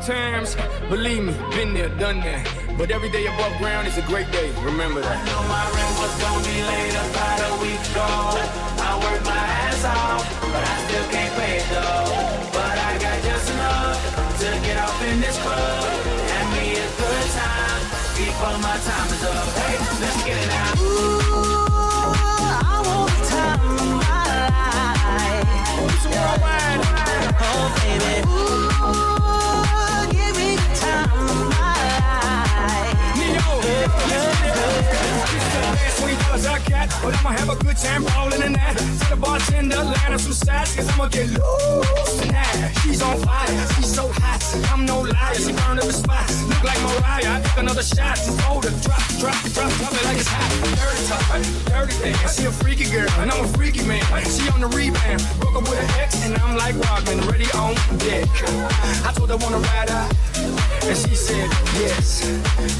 tough times. Believe me, been there, done that. But every day above ground is a great day. Remember that. I know my rent was gonna be late about a week ago. I worked my ass off, but I still can't pay it though. But I got just enough to get off in this club. Have me a good time before my time is up. Hey, let's get it now. Ooh, I want the time of my life. Oh, baby. Ooh, cause I'ma get loose tonight. She's on fire, she's so hot. I'm no liar, she burned up the spot. Look like Mariah, I took another shot. Hold her, drop, drop, drop, drop it like it's hot. Dirty talk, dirty dance. She a freaky girl, and I'm a freaky man. She on the rebound, broke up with an ex, and I'm like Rockman, ready on deck. I told her wanna ride out, and she said yes.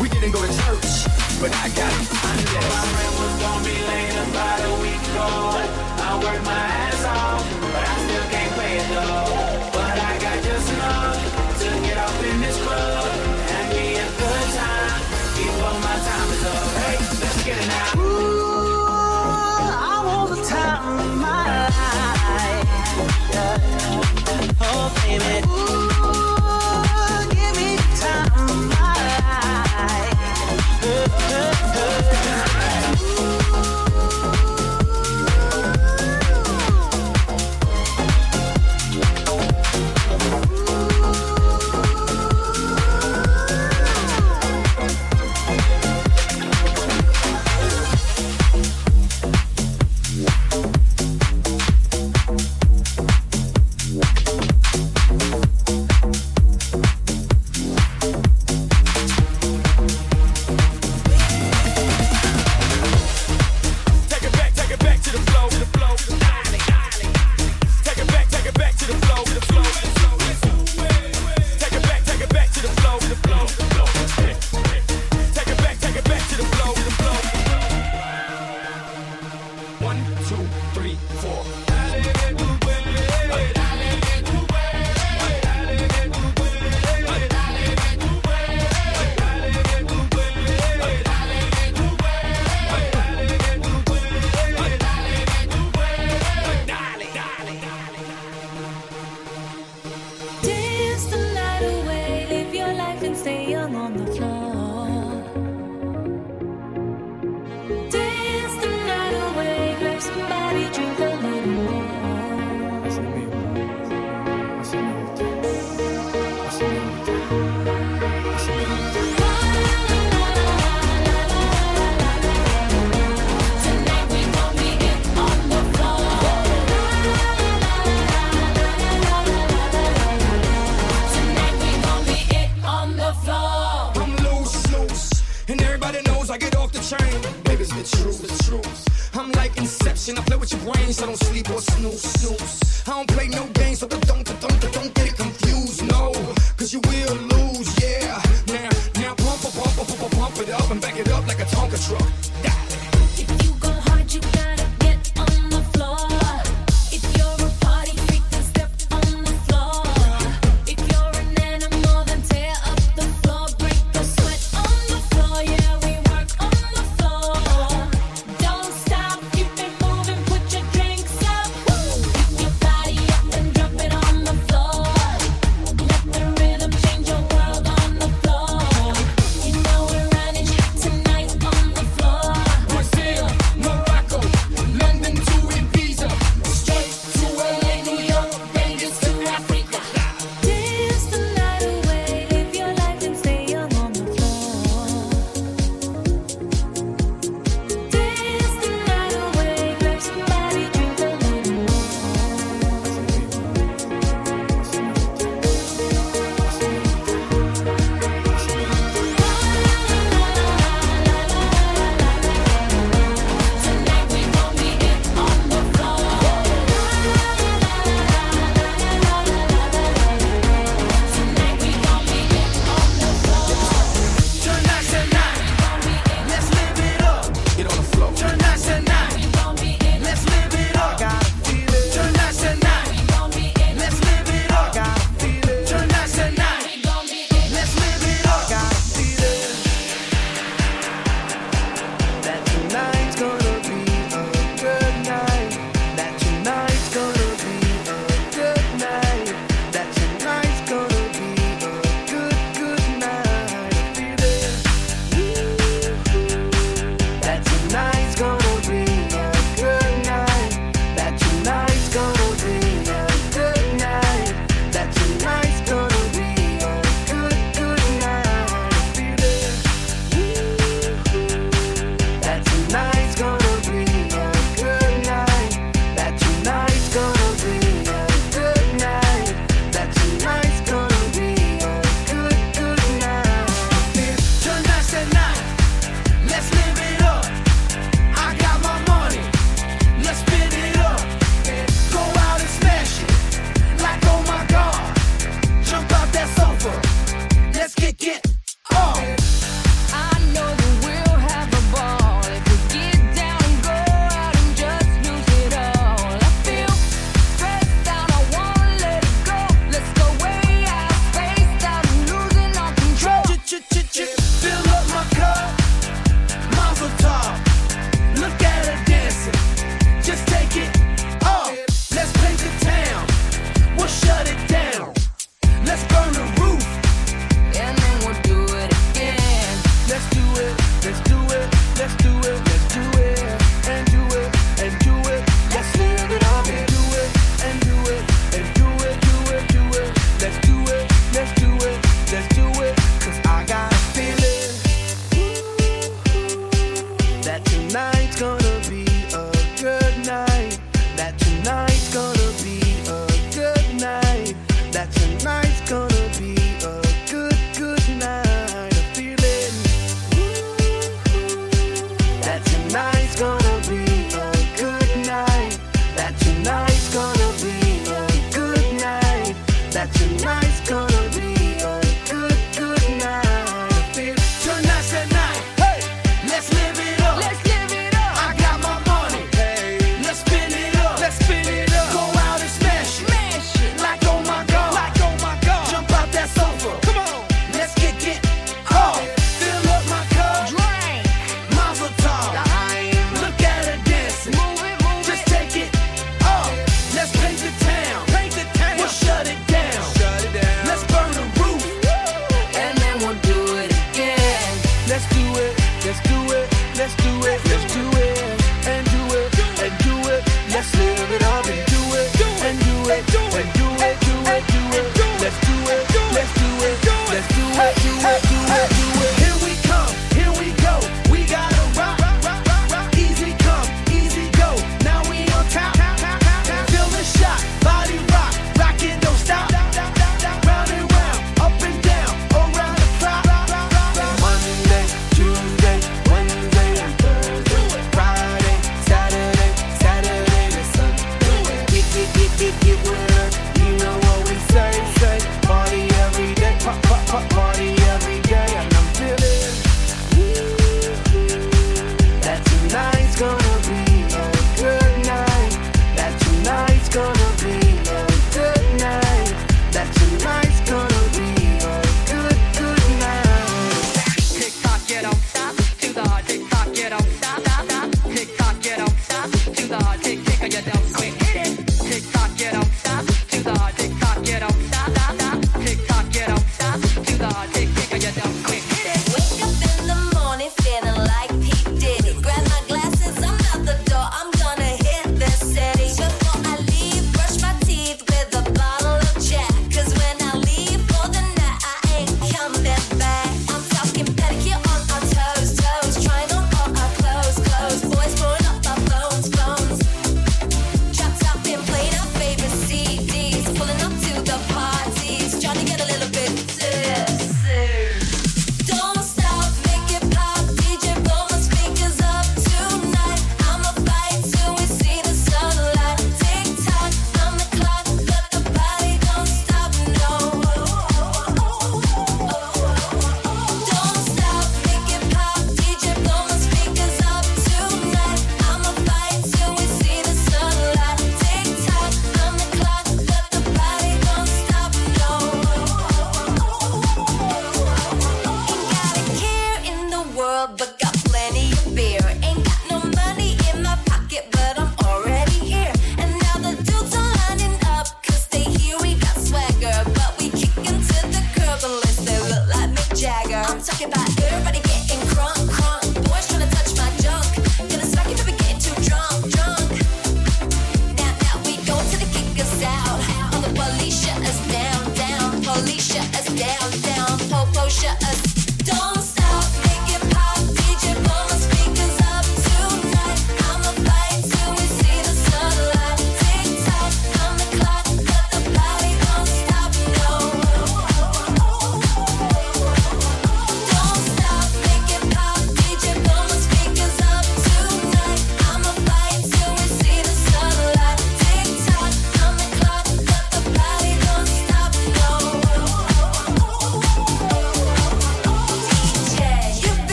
We didn't go to church, but I got it. My friend was gonna be late about a week ago. I worked my ass off, but I still can't pay it though. It's the truth. I'm like Inception, I play with your brain, so don't sleep or snooze, snooze. I don't play no games, so don't, don't, don't, don't get it confused, no. Cause you will lose, yeah. Now, now pump, pump, pump, pump, pump, it up and back it up like a Tonka truck. If you go hard, you gotta fuck party, yeah.